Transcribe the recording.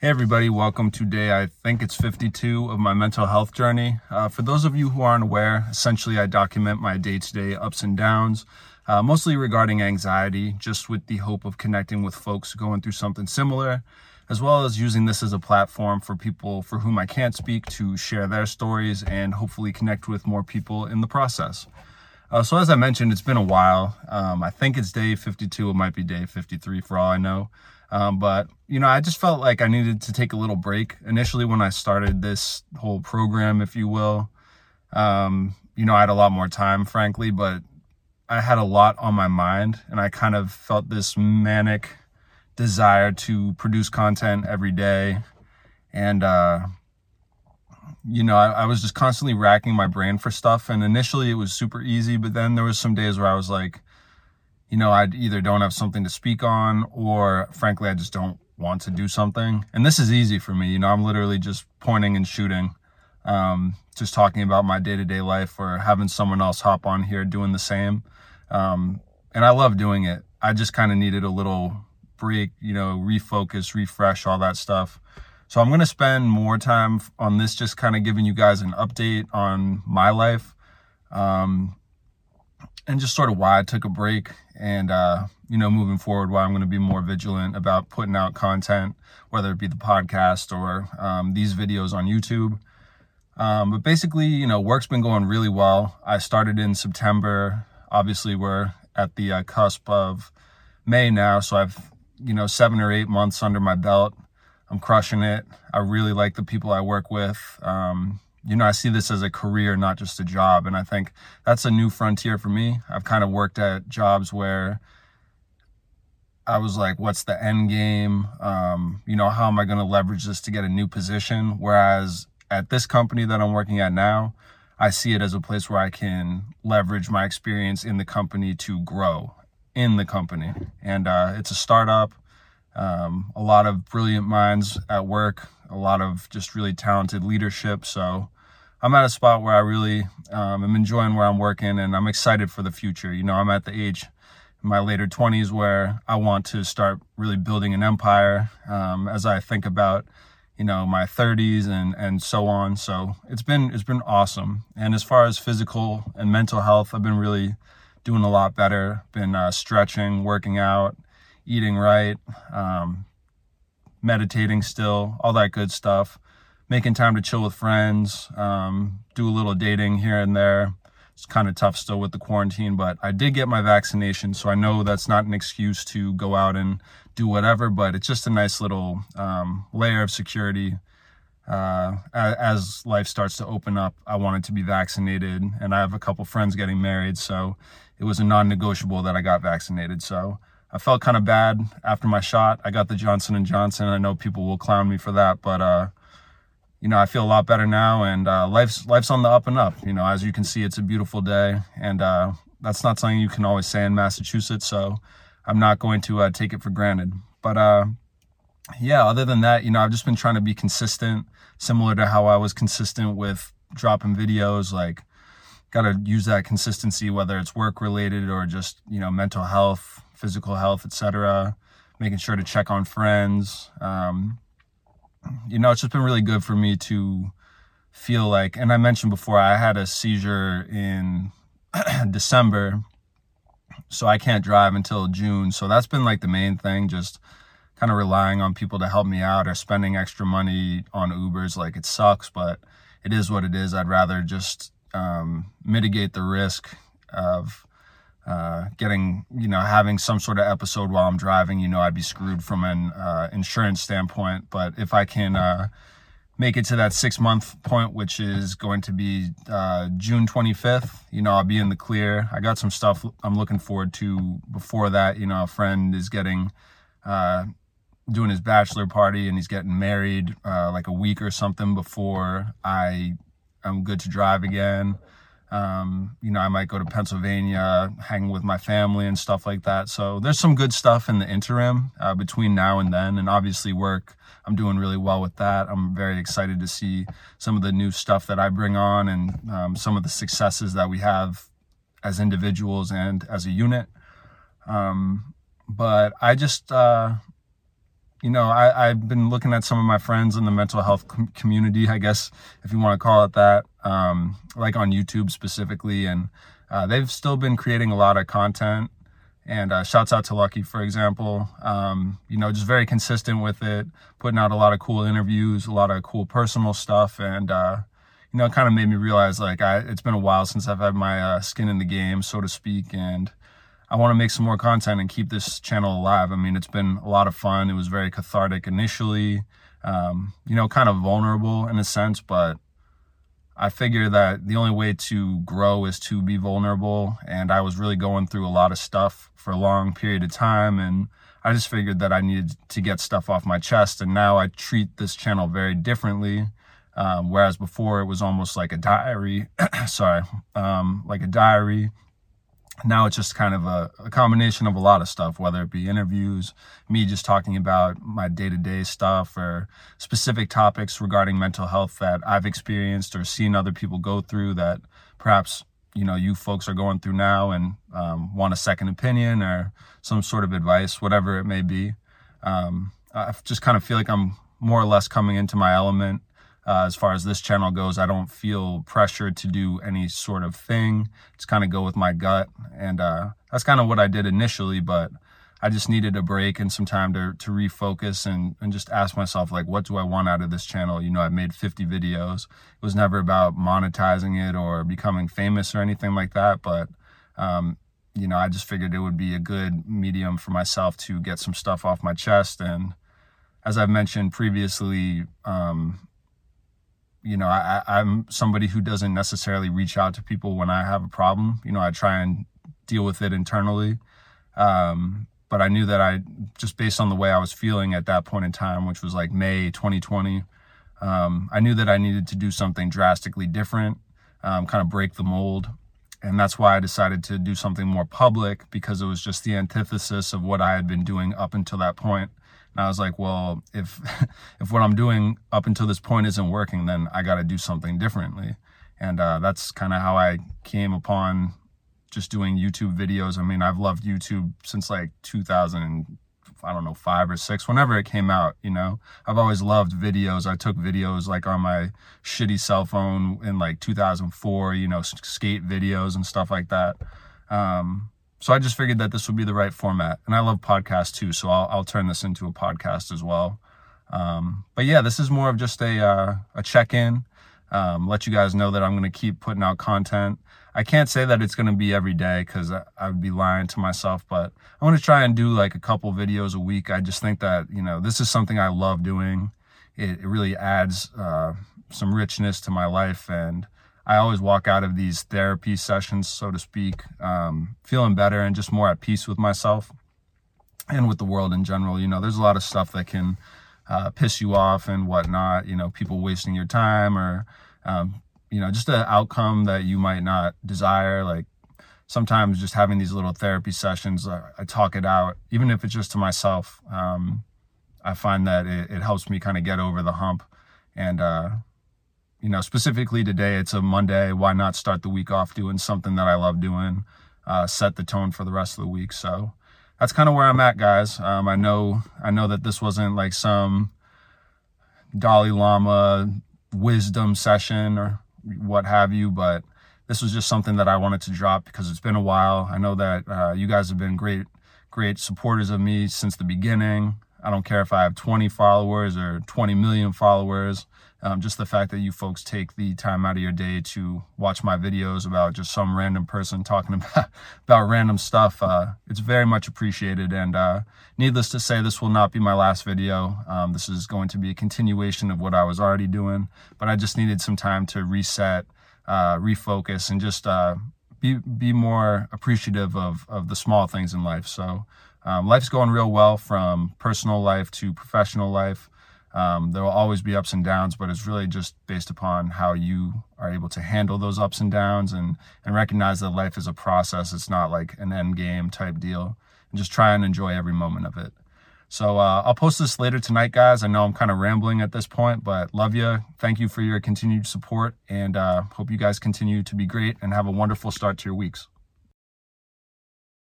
Hey everybody, welcome to day, I think it's 52 of my mental health journey. Uh, for those of you who aren't aware, essentially I document my day-to-day ups and downs, uh, mostly regarding anxiety, just with the hope of connecting with folks going through something similar, as well as using this as a platform for people for whom I can't speak to share their stories and hopefully connect with more people in the process. Uh, so as I mentioned, it's been a while. Um, I think it's day 52. It might be day 53 for all I know. Um, but you know, I just felt like I needed to take a little break. Initially, when I started this whole program, if you will, um, you know, I had a lot more time, frankly, but I had a lot on my mind, and I kind of felt this manic desire to produce content every day, and uh, you know, I, I was just constantly racking my brain for stuff. And initially, it was super easy, but then there was some days where I was like you know, I either don't have something to speak on or frankly, I just don't want to do something. And this is easy for me. You know, I'm literally just pointing and shooting, um, just talking about my day to day life or having someone else hop on here doing the same. Um, and I love doing it. I just kind of needed a little break, you know, refocus, refresh, all that stuff. So I'm going to spend more time on this, just kind of giving you guys an update on my life. Um, and just sort of why I took a break and, uh, you know, moving forward, why I'm going to be more vigilant about putting out content, whether it be the podcast or um, these videos on YouTube. Um, but basically, you know, work's been going really well. I started in September. Obviously, we're at the uh, cusp of May now, so I've, you know, seven or eight months under my belt. I'm crushing it. I really like the people I work with. Um, you know, I see this as a career, not just a job. And I think that's a new frontier for me. I've kind of worked at jobs where I was like, what's the end game? Um, you know, how am I going to leverage this to get a new position? Whereas at this company that I'm working at now, I see it as a place where I can leverage my experience in the company to grow in the company. And uh, it's a startup, um, a lot of brilliant minds at work, a lot of just really talented leadership. So I'm at a spot where I really um, am enjoying where I'm working and I'm excited for the future. You know, I'm at the age in my later 20s where I want to start really building an empire um, as I think about you know my 30s and and so on so it's been it's been awesome and as far as physical and mental health i've been really doing a lot better been uh, stretching working out eating right um, meditating still all that good stuff making time to chill with friends, um, do a little dating here and there. It's kind of tough still with the quarantine, but I did get my vaccination, so I know that's not an excuse to go out and do whatever, but it's just a nice little um, layer of security. Uh, as life starts to open up, I wanted to be vaccinated, and I have a couple friends getting married, so it was a non-negotiable that I got vaccinated. So I felt kind of bad after my shot. I got the Johnson and Johnson. I know people will clown me for that, but uh, you know, I feel a lot better now, and uh, life's life's on the up and up. You know, as you can see, it's a beautiful day, and uh, that's not something you can always say in Massachusetts. So I'm not going to uh, take it for granted. But uh, yeah, other than that, you know, I've just been trying to be consistent, similar to how I was consistent with dropping videos. Like, got to use that consistency, whether it's work related or just you know mental health, physical health, etc. Making sure to check on friends. Um, you know, it's just been really good for me to feel like, and I mentioned before, I had a seizure in December, so I can't drive until June. So that's been like the main thing, just kind of relying on people to help me out or spending extra money on Ubers. Like it sucks, but it is what it is. I'd rather just um, mitigate the risk of uh, getting, you know, having some sort of episode while I'm driving, you know, I'd be screwed from an uh, insurance standpoint. But if I can uh, make it to that six month point, which is going to be uh, June 25th, you know, I'll be in the clear. I got some stuff I'm looking forward to before that. You know, a friend is getting, uh, doing his bachelor party and he's getting married uh, like a week or something before I am good to drive again. Um, you know, I might go to Pennsylvania, hang with my family and stuff like that. So there's some good stuff in the interim uh, between now and then, and obviously work. I'm doing really well with that. I'm very excited to see some of the new stuff that I bring on and um, some of the successes that we have as individuals and as a unit. Um, but I just, uh, you know, I, I've been looking at some of my friends in the mental health com- community, I guess, if you want to call it that, um, like on YouTube specifically. And uh, they've still been creating a lot of content. And uh, shouts out to Lucky, for example. Um, you know, just very consistent with it, putting out a lot of cool interviews, a lot of cool personal stuff. And, uh, you know, it kind of made me realize like I, it's been a while since I've had my uh, skin in the game, so to speak. And I want to make some more content and keep this channel alive. I mean, it's been a lot of fun. It was very cathartic initially, um, you know, kind of vulnerable in a sense, but I figure that the only way to grow is to be vulnerable. And I was really going through a lot of stuff for a long period of time. And I just figured that I needed to get stuff off my chest. And now I treat this channel very differently. Um, whereas before it was almost like a diary, sorry, um, like a diary now it's just kind of a, a, combination of a lot of stuff, whether it be interviews, me just talking about my day to day stuff or specific topics regarding mental health that I've experienced or seen other people go through that perhaps, you know, you folks are going through now and um, want a second opinion or some sort of advice, whatever it may be. Um, I just kind of feel like I'm more or less coming into my element uh, as far as this channel goes, I don't feel pressured to do any sort of thing. It's kind of go with my gut. And uh, that's kind of what I did initially, but I just needed a break and some time to, to refocus and, and just ask myself, like, what do I want out of this channel? You know, I've made 50 videos. It was never about monetizing it or becoming famous or anything like that. But, um, you know, I just figured it would be a good medium for myself to get some stuff off my chest. And as I've mentioned previously, um, you know, I, I'm somebody who doesn't necessarily reach out to people when I have a problem. You know, I try and deal with it internally. Um, but I knew that I, just based on the way I was feeling at that point in time, which was like May 2020, um, I knew that I needed to do something drastically different, um, kind of break the mold. And that's why I decided to do something more public because it was just the antithesis of what I had been doing up until that point. And I was like, well, if if what I'm doing up until this point isn't working, then I got to do something differently. And uh, that's kind of how I came upon just doing YouTube videos. I mean, I've loved YouTube since like 2000 and I don't know, five or six, whenever it came out, you know, I've always loved videos. I took videos like on my shitty cell phone in like 2004, you know, skate videos and stuff like that. Um, so I just figured that this would be the right format. And I love podcasts too, so I'll, I'll turn this into a podcast as well. Um, but yeah, this is more of just a, uh, a check in, um, let you guys know that I'm going to keep putting out content. I can't say that it's going to be every day because I, I would be lying to myself, but I want to try and do like a couple videos a week. I just think that, you know, this is something I love doing. It, it really adds uh, some richness to my life and I always walk out of these therapy sessions, so to speak, um, feeling better and just more at peace with myself and with the world in general. You know, there's a lot of stuff that can uh, piss you off and whatnot. You know, people wasting your time or, um, you know, just an outcome that you might not desire. Like sometimes just having these little therapy sessions, I, I talk it out, even if it's just to myself. Um, I find that it, it helps me kind of get over the hump and, uh, you know, specifically today, it's a Monday. Why not start the week off doing something that I love doing, uh, set the tone for the rest of the week. So that's kind of where I'm at, guys. Um, I know, I know that this wasn't like some Dalai Lama wisdom session or what have you, but this was just something that I wanted to drop because it's been a while. I know that uh, you guys have been great, great supporters of me since the beginning. I don't care if I have 20 followers or 20 million followers. Um, just the fact that you folks take the time out of your day to watch my videos about just some random person talking about about random stuff, uh, it's very much appreciated. And uh, needless to say, this will not be my last video. Um, this is going to be a continuation of what I was already doing, but I just needed some time to reset, uh, refocus, and just uh, be be more appreciative of of the small things in life. So. Um, life's going real well from personal life to professional life. Um, there will always be ups and downs, but it's really just based upon how you are able to handle those ups and downs and, and recognize that life is a process. It's not like an end game type deal. And just try and enjoy every moment of it. So uh, I'll post this later tonight, guys. I know I'm kind of rambling at this point, but love you. Thank you for your continued support and uh, hope you guys continue to be great and have a wonderful start to your weeks.